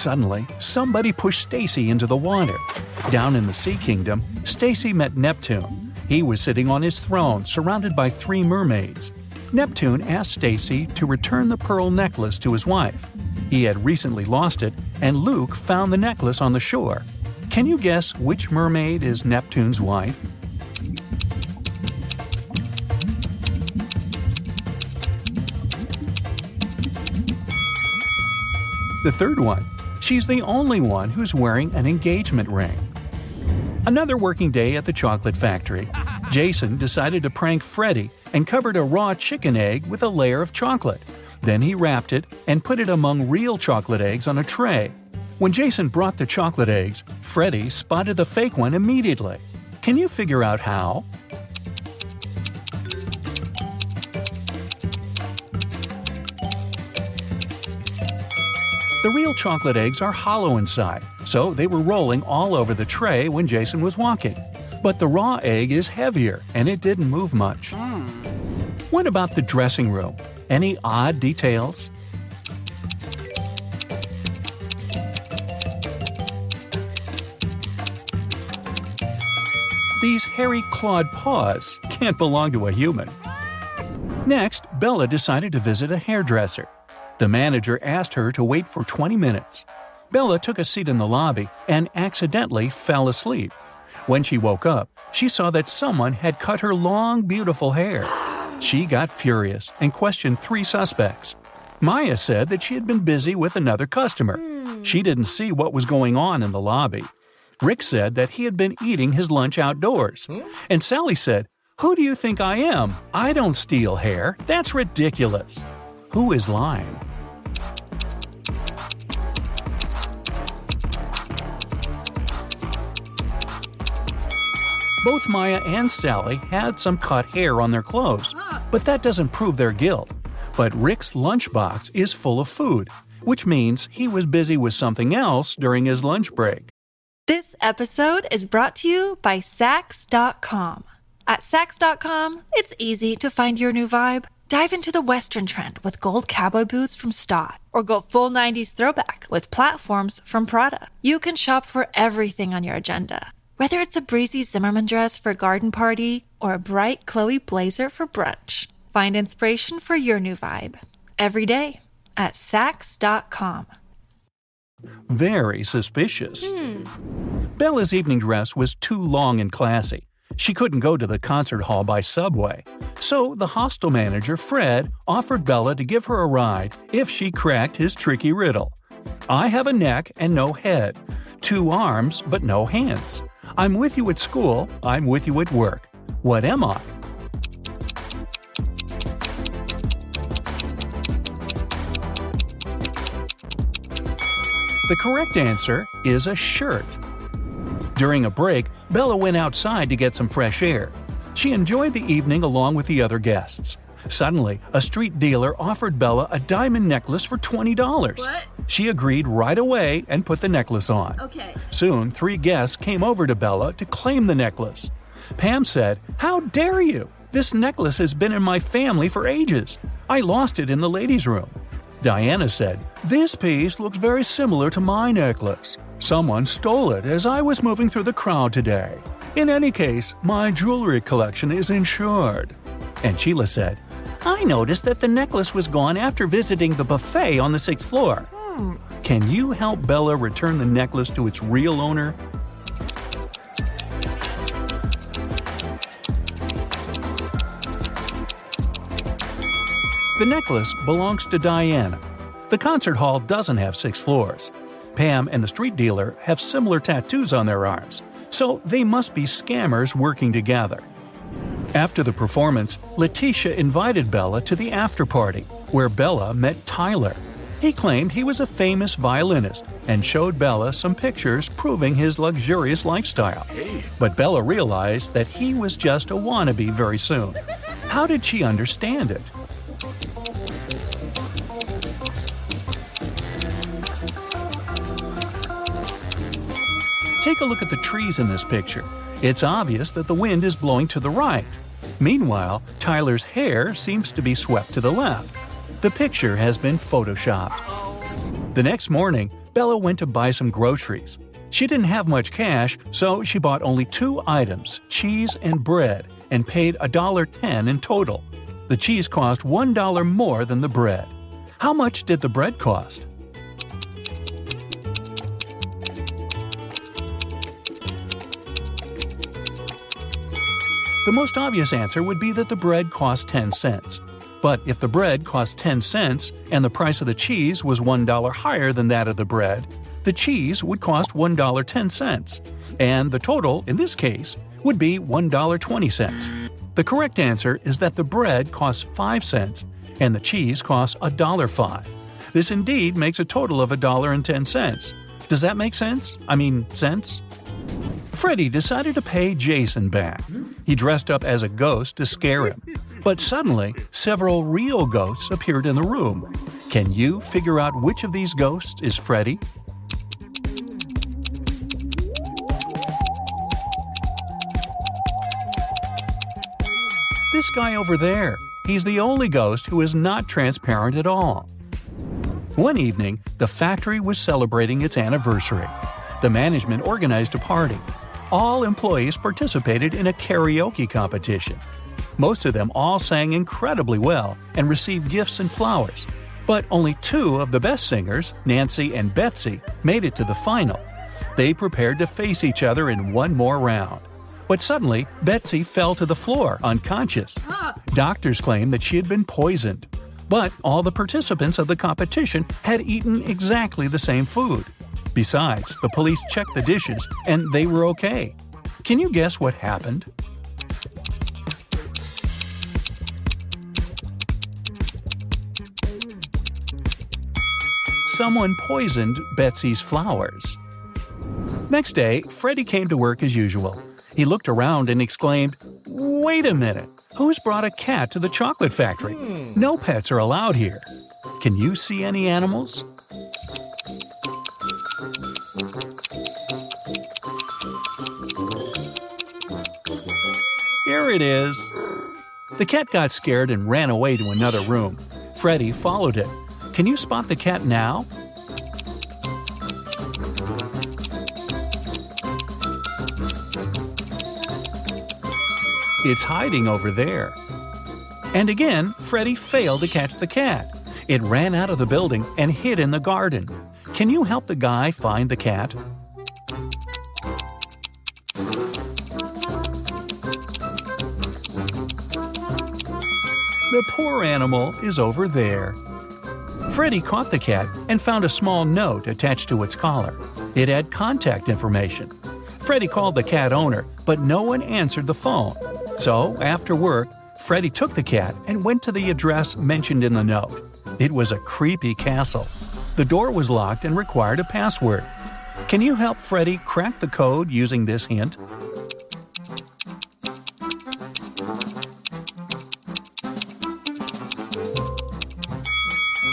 Suddenly, somebody pushed Stacy into the water. Down in the Sea Kingdom, Stacy met Neptune. He was sitting on his throne, surrounded by three mermaids. Neptune asked Stacy to return the pearl necklace to his wife. He had recently lost it, and Luke found the necklace on the shore. Can you guess which mermaid is Neptune's wife? The third one. She's the only one who's wearing an engagement ring. Another working day at the chocolate factory. Jason decided to prank Freddy and covered a raw chicken egg with a layer of chocolate. Then he wrapped it and put it among real chocolate eggs on a tray. When Jason brought the chocolate eggs, Freddy spotted the fake one immediately. Can you figure out how? The real chocolate eggs are hollow inside, so they were rolling all over the tray when Jason was walking. But the raw egg is heavier, and it didn't move much. Hmm. What about the dressing room? Any odd details? These hairy clawed paws can't belong to a human. Next, Bella decided to visit a hairdresser. The manager asked her to wait for 20 minutes. Bella took a seat in the lobby and accidentally fell asleep. When she woke up, she saw that someone had cut her long, beautiful hair. She got furious and questioned three suspects. Maya said that she had been busy with another customer. She didn't see what was going on in the lobby. Rick said that he had been eating his lunch outdoors. And Sally said, Who do you think I am? I don't steal hair. That's ridiculous. Who is lying? Both Maya and Sally had some cut hair on their clothes, but that doesn't prove their guilt. But Rick's lunchbox is full of food, which means he was busy with something else during his lunch break. This episode is brought to you by Saks.com. At Saks.com, it's easy to find your new vibe. Dive into the Western trend with gold cowboy boots from Staud, or go full 90s throwback with platforms from Prada. You can shop for everything on your agenda, whether it's a breezy Zimmermann dress for a garden party or a bright Chloe blazer for brunch. Find inspiration for your new vibe every day at Saks.com. Very suspicious. Hmm. Bella's evening dress was too long and classy. She couldn't go to the concert hall by subway. So the hostel manager, Fred, offered Bella to give her a ride if she cracked his tricky riddle. I have a neck and no head, two arms but no hands. I'm with you at school, I'm with you at work. What am I? The correct answer is a shirt. During a break, Bella went outside to get some fresh air. She enjoyed the evening along with the other guests. Suddenly, a street dealer offered Bella a diamond necklace for $20. What? She agreed right away and put the necklace on. Okay. Soon, three guests came over to Bella to claim the necklace. Pam said, How dare you? This necklace has been in my family for ages. I lost it in the ladies' room. Diana said, This piece looks very similar to my necklace. Someone stole it as I was moving through the crowd today. In any case, my jewelry collection is insured. And Sheila said, I noticed that the necklace was gone after visiting the buffet on the sixth floor. Can you help Bella return the necklace to its real owner? The necklace belongs to Diana. The concert hall doesn't have six floors. Pam and the street dealer have similar tattoos on their arms, so they must be scammers working together. After the performance, Letitia invited Bella to the after party, where Bella met Tyler. He claimed he was a famous violinist and showed Bella some pictures proving his luxurious lifestyle. But Bella realized that he was just a wannabe very soon. How did she understand it? Take a look at the trees in this picture. It's obvious that the wind is blowing to the right. Meanwhile, Tyler's hair seems to be swept to the left. The picture has been photoshopped. The next morning, Bella went to buy some groceries. She didn't have much cash, so she bought only two items cheese and bread and paid $1.10 in total. The cheese cost $1 more than the bread. How much did the bread cost? The most obvious answer would be that the bread cost 10 cents. But if the bread cost 10 cents and the price of the cheese was $1 higher than that of the bread, the cheese would cost $1.10, and the total, in this case, would be $1.20. The correct answer is that the bread costs 5 cents and the cheese costs $1.05. This indeed makes a total of $1.10. Does that make sense? I mean, sense? Freddy decided to pay Jason back. He dressed up as a ghost to scare him. But suddenly, several real ghosts appeared in the room. Can you figure out which of these ghosts is Freddy? This guy over there. He's the only ghost who is not transparent at all. One evening, the factory was celebrating its anniversary. The management organized a party. All employees participated in a karaoke competition. Most of them all sang incredibly well and received gifts and flowers. But only two of the best singers, Nancy and Betsy, made it to the final. They prepared to face each other in one more round. But suddenly, Betsy fell to the floor, unconscious. Doctors claimed that she had been poisoned. But all the participants of the competition had eaten exactly the same food. Besides, the police checked the dishes and they were okay. Can you guess what happened? Someone poisoned Betsy's flowers. Next day, Freddy came to work as usual. He looked around and exclaimed, Wait a minute! Who's brought a cat to the chocolate factory? No pets are allowed here. Can you see any animals? Here it is. The cat got scared and ran away to another room. Freddy followed it. Can you spot the cat now? It's hiding over there. And again, Freddy failed to catch the cat. It ran out of the building and hid in the garden. Can you help the guy find the cat? The poor animal is over there. Freddy caught the cat and found a small note attached to its collar. It had contact information. Freddy called the cat owner, but no one answered the phone. So, after work, Freddy took the cat and went to the address mentioned in the note. It was a creepy castle. The door was locked and required a password. Can you help Freddy crack the code using this hint?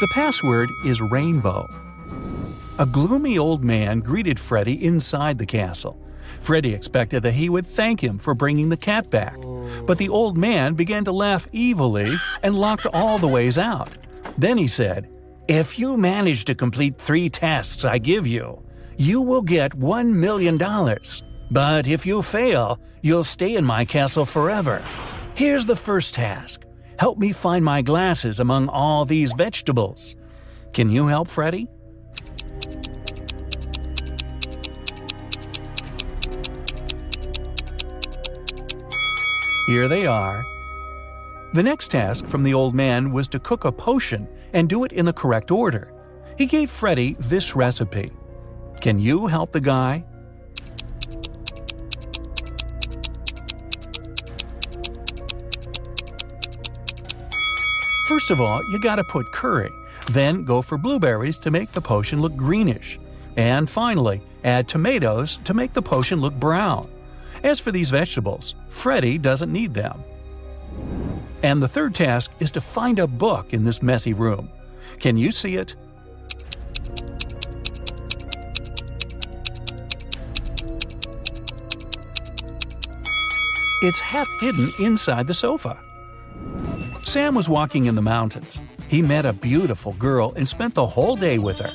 The password is rainbow. A gloomy old man greeted Freddy inside the castle. Freddy expected that he would thank him for bringing the cat back. But the old man began to laugh evilly and locked all the ways out. Then he said, If you manage to complete three tasks I give you, you will get $1 million. But if you fail, you'll stay in my castle forever. Here's the first task Help me find my glasses among all these vegetables. Can you help Freddy? Here they are. The next task from the old man was to cook a potion and do it in the correct order. He gave Freddy this recipe. Can you help the guy? First of all, you gotta put curry. Then go for blueberries to make the potion look greenish. And finally, add tomatoes to make the potion look brown. As for these vegetables, Freddy doesn't need them. And the third task is to find a book in this messy room. Can you see it? It's half hidden inside the sofa. Sam was walking in the mountains. He met a beautiful girl and spent the whole day with her.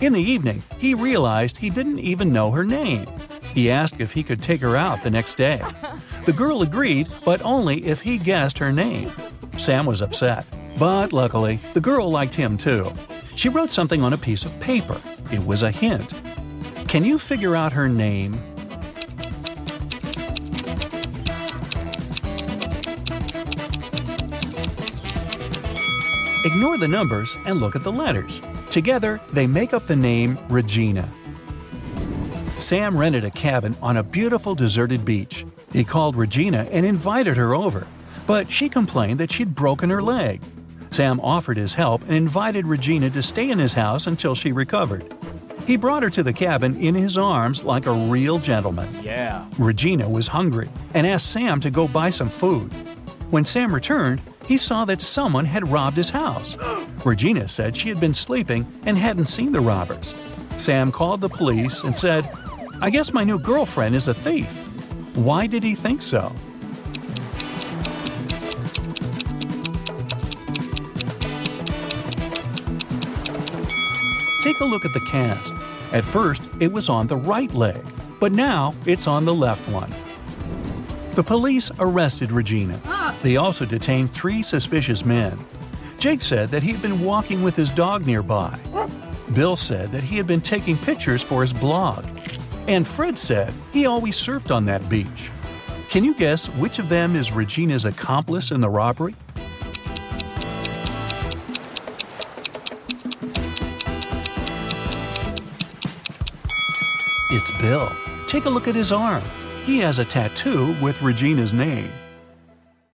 In the evening, he realized he didn't even know her name. He asked if he could take her out the next day. The girl agreed, but only if he guessed her name. Sam was upset, but luckily, the girl liked him too. She wrote something on a piece of paper. It was a hint. Can you figure out her name? Ignore the numbers and look at the letters. Together, they make up the name Regina. Sam rented a cabin on a beautiful deserted beach. He called Regina and invited her over, but she complained that she'd broken her leg. Sam offered his help and invited Regina to stay in his house until she recovered. He brought her to the cabin in his arms like a real gentleman. Yeah. Regina was hungry and asked Sam to go buy some food. When Sam returned, he saw that someone had robbed his house. Regina said she had been sleeping and hadn't seen the robbers. Sam called the police and said, I guess my new girlfriend is a thief. Why did he think so? Take a look at the cast. At first, it was on the right leg, but now it's on the left one. The police arrested Regina. They also detained three suspicious men. Jake said that he had been walking with his dog nearby. Bill said that he had been taking pictures for his blog. And Fred said he always surfed on that beach. Can you guess which of them is Regina's accomplice in the robbery? It's Bill. Take a look at his arm. He has a tattoo with Regina's name.